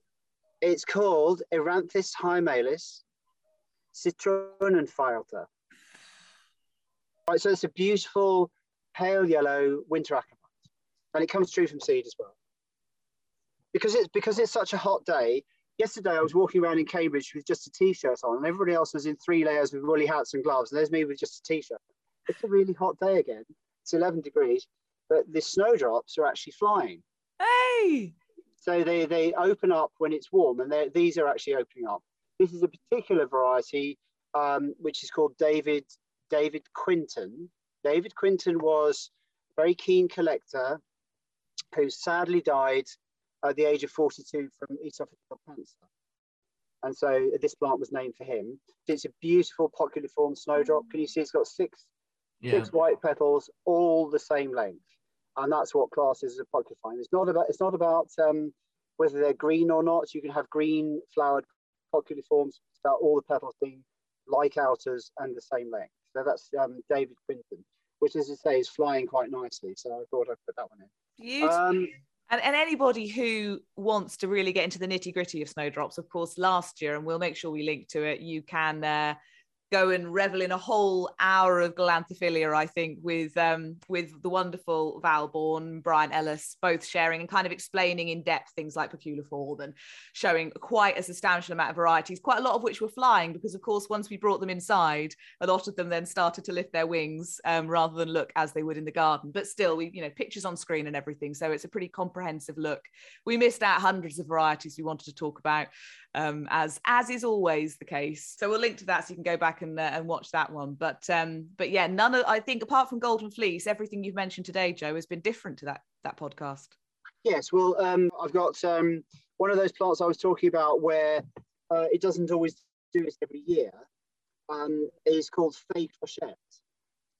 Speaker 3: it's called Eranthis hyemalis Zitronenfalter. Right, so it's a beautiful pale yellow winter aconite, and it comes true from seed as well. Because it's because it's such a hot day. Yesterday I was walking around in Cambridge with just a t-shirt on, and everybody else was in three layers with woolly hats and gloves, and there's me with just a t-shirt. It's a really hot day again. It's 11 degrees, but the snowdrops are actually flying.
Speaker 1: Hey!
Speaker 3: So they, they open up when it's warm, and these are actually opening up. This is a particular variety, um, which is called David David Quinton. David Quinton was a very keen collector who sadly died at the age of 42 from esophageal cancer. And so this plant was named for him. It's a beautiful poculiform snowdrop. Can you see it's got six, yeah. six white petals, all the same length. And that's what classes as a poculiform. It's not about, it's not about um, whether they're green or not. You can have green flowered poculiforms. It's about all the petals being like outers and the same length. So that's um, David Quinton, which, as I say, is flying quite nicely. So I thought I'd put that one in.
Speaker 1: Beautiful. Um, and, and anybody who wants to really get into the nitty gritty of snowdrops, of course, last year, and we'll make sure we link to it, you can uh, go and revel in a whole hour of galanthophilia, I think, with um, with the wonderful Val Bourne, Brian Ellis, both sharing and kind of explaining in depth things like poculiform and showing quite a substantial amount of varieties, quite a lot of which were flying because, of course, once we brought them inside, a lot of them then started to lift their wings um, rather than look as they would in the garden. But still, we, you know, pictures on screen and everything. So it's a pretty comprehensive look. We missed out hundreds of varieties we wanted to talk about um, as as is always the case. So we'll link to that so you can go back and uh, and watch that one. But um, but yeah, none of I think apart from Golden Fleece, everything you've mentioned today, Joe, has been different to that that podcast.
Speaker 3: Yes, well, um, I've got um, one of those plants I was talking about where uh, it doesn't always do this every year. Um, is called fée clochette,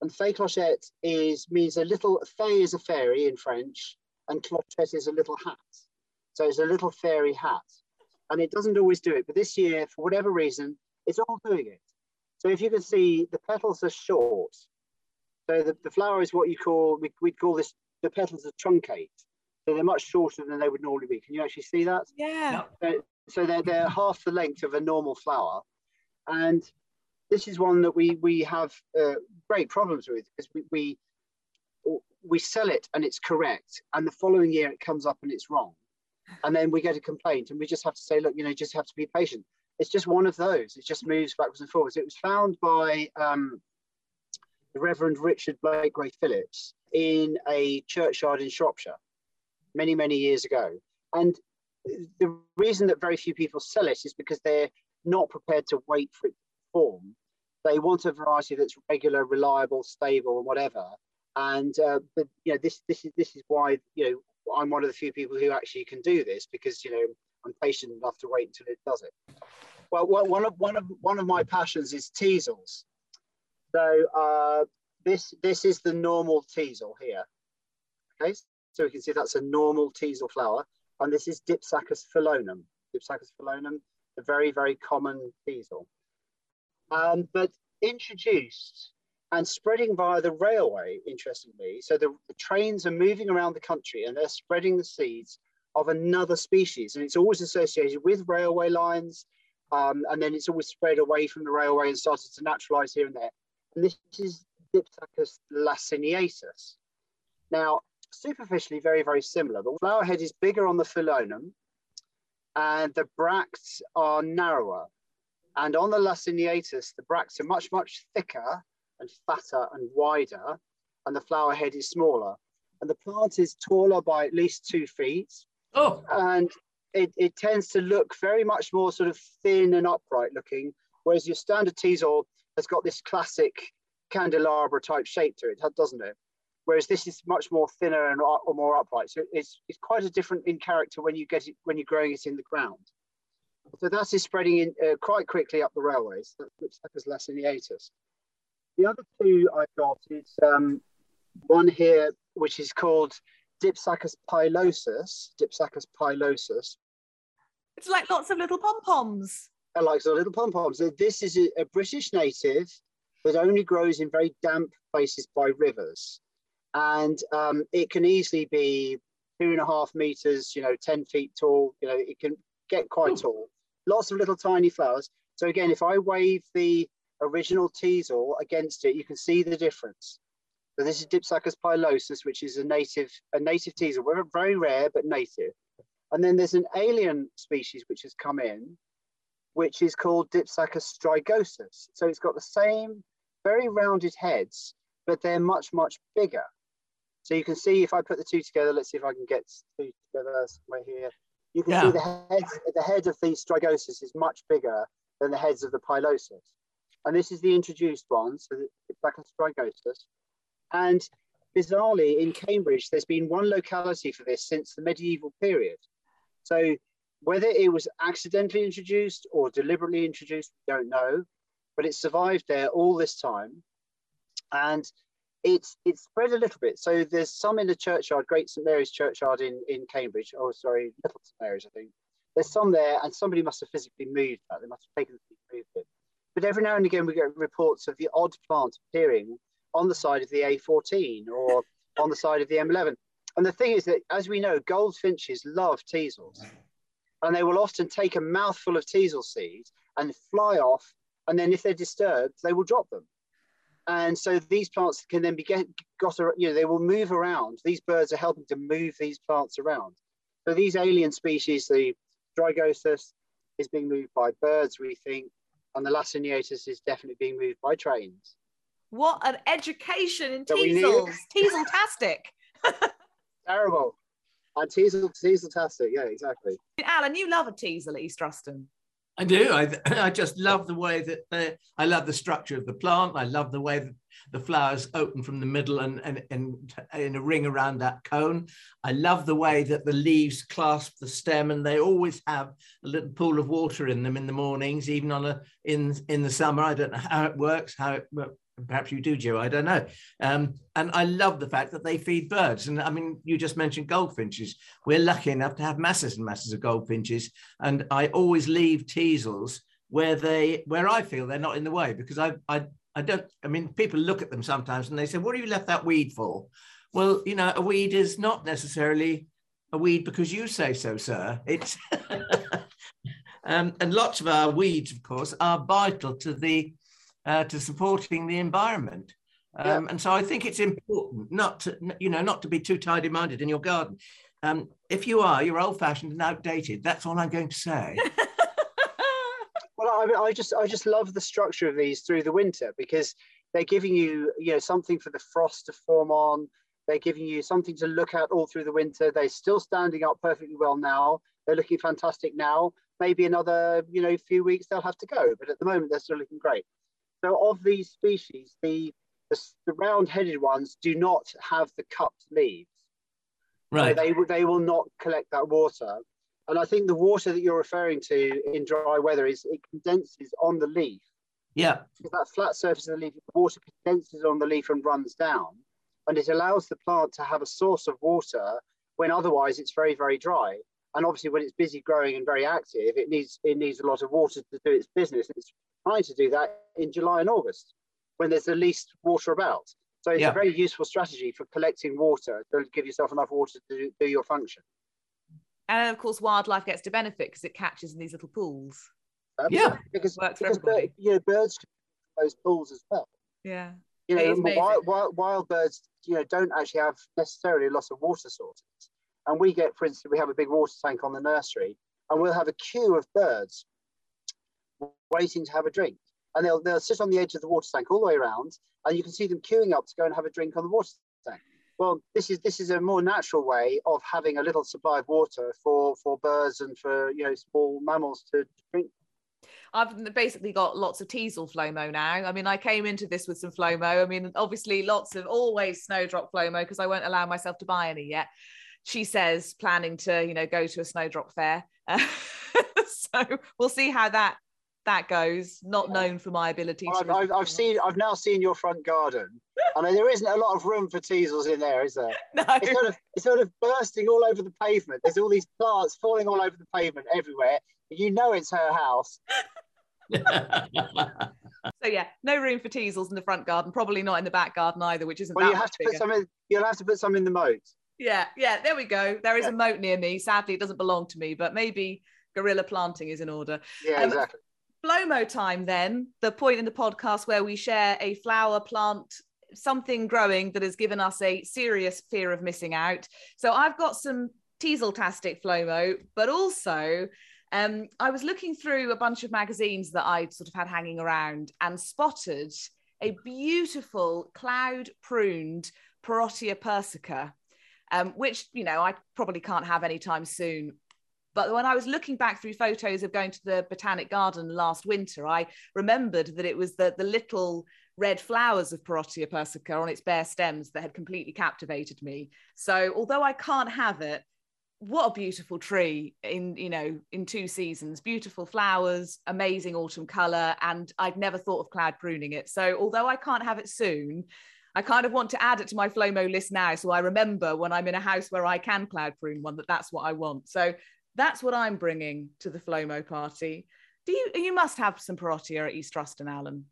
Speaker 3: and fée clochette is means a little. Fée is a fairy in French, and clochette is a little hat. So it's a little fairy hat and it doesn't always do it. But this year, for whatever reason, it's all doing it. So if you can see, the petals are short. So the, the flower is what you call, we, we'd call this, the petals are truncate. So they're much shorter than they would normally be. Can you actually see that?
Speaker 1: Yeah.
Speaker 3: So, so they're, they're half the length of a normal flower. And this is one that we, we have uh, great problems with because we, we, we sell it and it's correct. And the following year it comes up and it's wrong and then we get a complaint and we just have to say look you know just have to be patient. It's just one of those. It just moves backwards and forwards. It was found by um, the reverend richard blakegrave phillips in a churchyard in shropshire many many years ago. And the reason that very few people sell it is because they're not prepared to wait for it to form they want a variety that's regular reliable stable and whatever. And uh, but you know this this is this is why you know I'm one of the few people who actually can do this because you know I'm patient enough to wait until it does it. Well, one of one of one of my passions is teasels. So uh, this this is the normal teasel here. Okay, so we can see that's a normal teasel flower, and this is Dipsacus fullonum. Dipsacus fullonum, a very very common teasel. Um, but introduced and spreading via the railway, interestingly. So the, the, trains are moving around the country and they're spreading the seeds of another species. And it's always associated with railway lines. Um, and then it's always spread away from the railway and started to naturalize here and there. And this is Dipsacus laciniatus. Now, superficially very, very similar. The flower head is bigger on the fullonum and the bracts are narrower. And on the laciniatus, the bracts are much, much thicker and fatter and wider, and the flower head is smaller. And the plant is taller by at least two feet.
Speaker 2: Oh.
Speaker 3: And it, it tends to look very much more sort of thin and upright looking, whereas your standard teasel has got this classic candelabra type shape to it, doesn't it? Whereas this is much more thinner and or more upright. So it's, it's quite a different in character when you get it when you're growing it in the ground. So that is spreading in uh, quite quickly up the railways. That looks like as laciniatus. The other two I've got is um, one here, which is called Dipsacus pilosus. Dipsacus pilosus.
Speaker 1: It's like lots of little pom poms.
Speaker 3: I like the little pom poms. This is a, a British native that only grows in very damp places by rivers. And um, it can easily be two and a half meters, you know, 10 feet tall. You know, it can get quite Ooh. tall. Lots of little tiny flowers. So again, if I wave the original teasel against it, you can see the difference. So this is Dipsacus pilosus, which is a native a native teasel, We're very rare but native. And then there's an alien species which has come in, which is called Dipsacus strigosus. So it's got the same very rounded heads, but they're much much bigger. So you can see if I put the two together, let's see if I can get two together somewhere here. You can yeah. see the head, the head of the strigosus is much bigger than the heads of the pilosus. And this is the introduced one, so a strigosus. And bizarrely, in Cambridge, there's been one locality for this since the medieval period. So whether it was accidentally introduced or deliberately introduced, we don't know, but it survived there all this time. And it's it's spread a little bit. So there's some in the churchyard, Great St Mary's Churchyard in, in Cambridge. Oh, sorry, Little St Mary's, I think. There's some there, and somebody must have physically moved that. They must have taken the moved it. But every now and again, we get reports of the odd plant appearing on the side of the A14 or on the side of the M11. And the thing is that, as we know, goldfinches love teasels, and they will often take a mouthful of teasel seeds and fly off. And then, if they're disturbed, they will drop them and so these plants can then be get, got you know they will move around these birds are helping to move these plants around so these alien species the strigosus is being moved by birds we think and the laciniatus is definitely being moved by trains.
Speaker 4: What an education in teasels teasel-tastic
Speaker 3: terrible. And teasel teasel-tastic yeah exactly.
Speaker 4: Alan you love a teasel at east ruston.
Speaker 2: I do. I, I just love the way that they, I love the structure of the plant. I love the way that the flowers open from the middle and, and, and in a ring around that cone. I love the way that the leaves clasp the stem and they always have a little pool of water in them in the mornings, even on a in in the summer. I don't know how it works, how it perhaps you do, Joe. I don't know. Um, and I love the fact that they feed birds. And I mean, you just mentioned goldfinches. We're lucky enough to have masses and masses of goldfinches, and I always leave teasels where they where I feel they're not in the way because I I I don't. I mean, people look at them sometimes and they say, "What have you left that weed for?" Well, you know, a weed is not necessarily a weed because you say so, sir. It's um, and lots of our weeds, of course, are vital to the uh, to supporting the environment. Um, yeah. And so I think it's important not to, you know, not to be too tidy-minded in your garden. Um, if you are, you're old-fashioned and outdated. That's all I'm going to say.
Speaker 3: I, mean, I just, I just love the structure of these through the winter because they're giving you, you know, something for the frost to form on. They're giving you something to look at all through the winter. They're still standing up perfectly well now. They're looking fantastic now. Maybe another, you know, few weeks they'll have to go, but at the moment they're still looking great. So of these species, the, the, the round-headed ones do not have the cupped leaves.
Speaker 2: Right.
Speaker 3: So they, they will not collect that water. And I think the water that you're referring to in dry weather is it condenses on the leaf.
Speaker 2: Yeah.
Speaker 3: Because that flat surface of the leaf, water condenses on the leaf and runs down. And it allows the plant to have a source of water when otherwise it's very, very dry. And obviously when it's busy growing and very active, it needs it needs a lot of water to do its business. It's trying to do that in July and August when there's the least water about. So it's yeah. a very useful strategy for collecting water to give yourself enough water to do, do your function.
Speaker 4: And of course, wildlife gets to benefit because it catches in these little pools.
Speaker 2: yeah,
Speaker 3: because, because bird, you know, birds those pools as well.
Speaker 4: Yeah,
Speaker 3: you know, wild, wild, wild birds, you know, don't actually have necessarily a loss of water sources. And we get, for instance, we have a big water tank on the nursery, and we'll have a queue of birds waiting to have a drink. And they'll, they'll sit on the edge of the water tank all the way around, and you can see them queuing up to go and have a drink on the water tank. Well, this is this is a more natural way of having a little supply of water for for birds and for you know small mammals to drink.
Speaker 4: I've basically got lots of teasel flomo now. I mean, I came into this with some flomo. I mean, obviously, lots of always snowdrop flomo because I won't allow myself to buy any yet. She says planning to, you know, go to a snowdrop fair. Uh, so we'll see how that that goes. Not known for my ability.
Speaker 3: I've, I've, I've, seen. I've now seen your front garden. I mean, there isn't a lot of room for teasels in there, is there?
Speaker 4: No.
Speaker 3: It's sort of, it's sort of bursting all over the pavement. There's all these plants falling all over the pavement everywhere. You know it's her house.
Speaker 4: so yeah, no room for teasels in the front garden. Probably not in the back garden either, which isn't.
Speaker 3: Well,
Speaker 4: you
Speaker 3: have to
Speaker 4: bigger.
Speaker 3: put some. In, you'll have to put some in the moat.
Speaker 4: Yeah, yeah. There we go. There is yeah. a moat near me. Sadly, it doesn't belong to me, but maybe gorilla planting is in order.
Speaker 3: Yeah, um, exactly
Speaker 1: Flomo time, then, the point in the podcast where we share a flower, plant, something growing that has given us a serious fear of missing out. So I've got some Teaseltastic Flomo, but also um, I was looking through a bunch of magazines that I'd sort of had hanging around and spotted a beautiful cloud pruned Parrotia persica, um, which, you know, I probably can't have anytime soon. But when I was looking back through photos of going to the Botanic Garden last winter, I remembered that it was the, the little red flowers of Parrotia persica on its bare stems that had completely captivated me. So although I can't have it, what a beautiful tree in you know in two seasons. Beautiful flowers amazing autumn color and i'd never thought of cloud pruning it. So although i can't have it soon i kind of want to add it to my flomo list now so i remember when i'm in a house where i can cloud prune one that that's what i want. So that's what i'm bringing to the flomo party. Do you you must have some parrotia at east ruston alan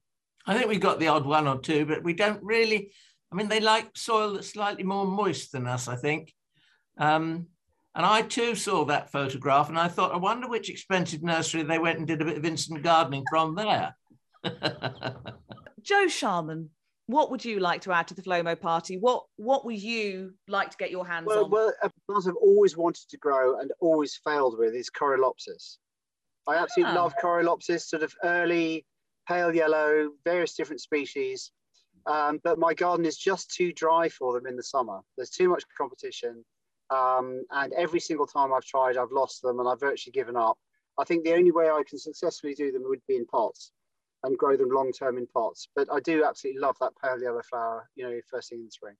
Speaker 2: i think we've got the odd one or two but we don't really i mean they like soil that's slightly more moist than us i think um, and I too saw that photograph and I thought, I wonder which expensive nursery they went and did a bit of instant gardening from there.
Speaker 1: Joe Sharman, what would you like to add to the Flomo party? What what would you like to get your hands
Speaker 3: well,
Speaker 1: on?
Speaker 3: Well, a plant I've always wanted to grow and always failed with is Corylopsis. I absolutely ah. love Corylopsis, sort of early, pale yellow, various different species. Um, but my garden is just too dry for them in the summer. There's too much competition. Um, and every single time I've tried, I've lost them and I've virtually given up. I think the only way I can successfully do them would be in pots and grow them long term in pots. But I do absolutely love that pale yellow flower, you know, first thing in the spring.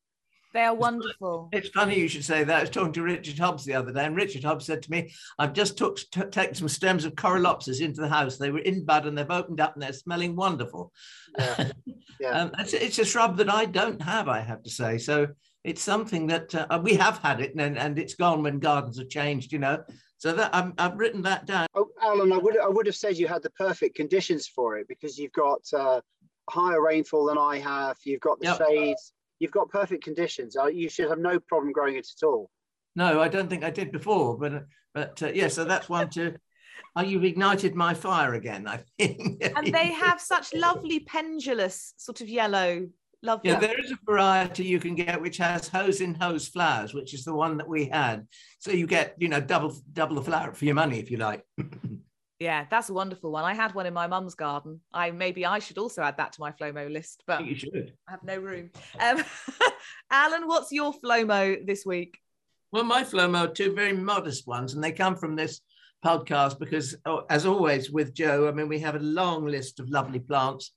Speaker 1: They are wonderful.
Speaker 2: It's funny you should say that. I was talking to Richard Hobbs the other day, and Richard Hobbs said to me, I've just took t- taken some stems of Corylopsis into the house. They were in bud and they've opened up and they're smelling wonderful. Yeah. yeah. um, it's, it's, a shrub that I don't have, I have to say. So it's something that uh, we have had it and, and it's gone when gardens have changed, you know. So that i have written that down.
Speaker 3: Oh, Alan, I would I would have said you had the perfect conditions for it because you've got uh, higher rainfall than I have. You've got the yep. shades. You've got perfect conditions. Uh, you should have no problem growing it at all.
Speaker 2: No, I don't think I did before, but but uh, yeah. So that's one to. Oh, you've ignited my fire again, I think.
Speaker 1: and they have such lovely pendulous sort of yellow Love
Speaker 2: yeah, there is a variety you can get which has hose in hose flowers, which is the one that we had. So you get, you know, double double the flower for your money if you like.
Speaker 1: yeah, that's a wonderful one. I had one in my mum's garden. I maybe I should also add that to my Flomo list, but
Speaker 2: you should.
Speaker 1: I have no room. Um, Alan, what's your Flomo this week?
Speaker 2: Well, my Flomo are two very modest ones, and they come from this podcast because, oh, as always with Joe, I mean, we have a long list of lovely plants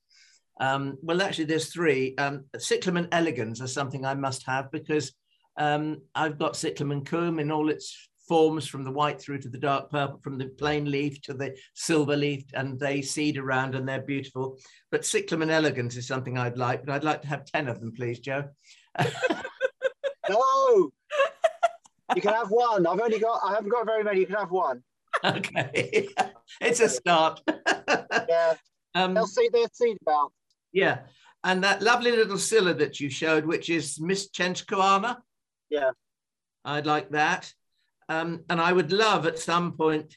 Speaker 2: um, well, actually, there's three. Um, Cyclamen elegans are something I must have because um, I've got Cyclamen coum in all its forms from the white through to the dark purple, from the plain leaf to the silver leaf, and they seed around and they're beautiful. But Cyclamen elegans is something I'd like, but I'd like to have 10 of them, please, Joe.
Speaker 3: no, you can have one. I've only got, I haven't got very many. You can have one.
Speaker 2: Okay, it's a start.
Speaker 3: yeah. Um, they'll see, they'll seed about.
Speaker 2: Yeah. And that lovely little Scilla that you showed, which is Mischtschenkoana.
Speaker 3: Yeah.
Speaker 2: I'd like that. Um, and I would love at some point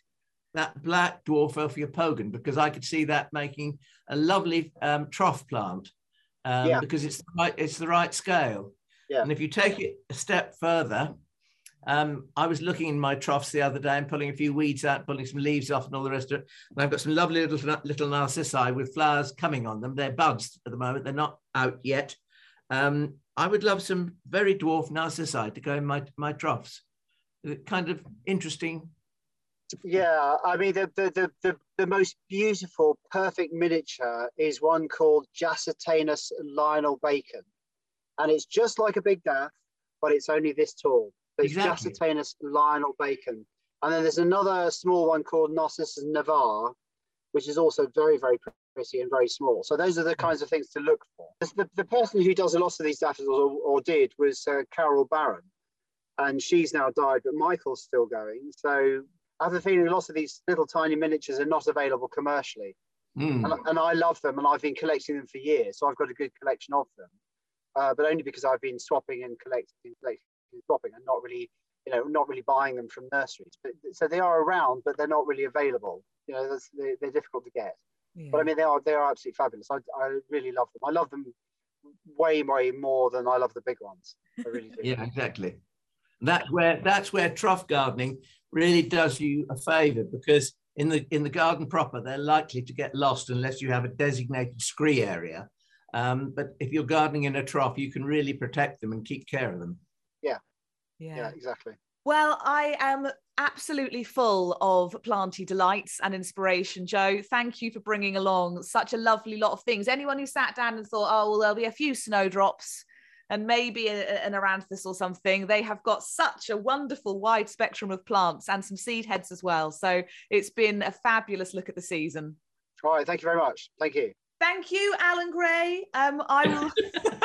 Speaker 2: that black dwarf Ophiopogon because I could see that making a lovely um, trough plant um, yeah. because it's the right, it's the right scale. Yeah. And if you take it a step further, um, I was looking in my troughs the other day and pulling a few weeds out, pulling some leaves off and all the rest of it. And I've got some lovely little, little narcissi with flowers coming on them. They're buds at the moment. They're not out yet. Um, I would love some very dwarf narcissi to go in my, my troughs. Kind of interesting.
Speaker 3: Yeah, I mean, the, the, the, the, the most beautiful, perfect miniature is one called Jacetanus Lionel Bacon. And it's just like a big daff, but it's only this tall. There's exactly. Jacetanus Lionel Bacon. And then there's another small one called Narcissus nivar, which is also very, very pretty and very small. So those are the kinds of things to look for. The, the person who does a lot of these daffodils or, or did was uh, Carol Barron. And she's now died, but Michael's still going. So I have a feeling lots of these little tiny miniatures are not available commercially. Mm. And, and, I love them and I've been collecting them for years. So I've got a good collection of them. Uh, but only because I've been swapping and collecting, collecting dropping and not really, you know, not really buying them from nurseries. But so they are around, but they're not really available. You know, they're, they're difficult to get.
Speaker 4: Yeah.
Speaker 3: But I mean, they are they are absolutely fabulous. I, I really love them. I love them way way more than I love the big ones. I really do.
Speaker 2: Yeah, exactly. That's where that's where trough gardening really does you a favour because in the in the garden proper they're likely to get lost unless you have a designated scree area. Um, but if you're gardening in a trough, you can really protect them and keep care of them.
Speaker 4: yeah.
Speaker 3: yeah, exactly.
Speaker 4: Well, I am absolutely full of planty delights and inspiration, Joe. Thank you for bringing along such a lovely lot of things. Anyone who sat down and thought, oh, well, there'll be a few snowdrops and maybe an Eranthis or something, they have got such a wonderful wide spectrum of plants and some seed heads as well. So it's been a fabulous look at the season.
Speaker 3: All right, thank you very much. Thank you.
Speaker 4: Thank you, Alan Gray. Um, I will.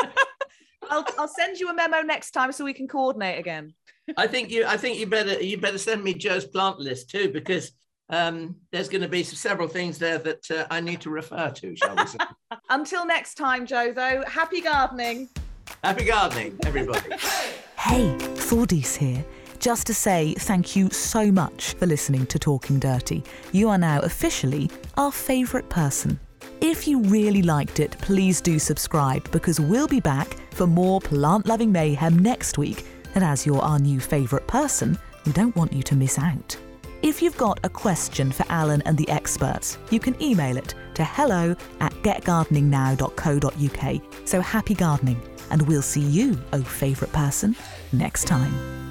Speaker 4: I'll, I'll send you a memo next time so we can coordinate again.
Speaker 2: I think you I think you better you better send me Joe's plant list too because um, there's going to be several things there that uh, I need to refer to. Shall we say?
Speaker 4: Until next time, Joe. Though, happy gardening.
Speaker 2: Happy gardening, everybody.
Speaker 1: Hey, Thordis here. Just to say thank you so much for listening to Talking Dirty. You are now officially our favourite person. If you really liked it, please do subscribe because we'll be back for more plant loving mayhem next week. And as you're our new favourite person, we don't want you to miss out. If you've got a question for Alan and the experts, you can email it to hello at getgardeningnow.co.uk. So happy gardening, and we'll see you, oh favourite person, next time.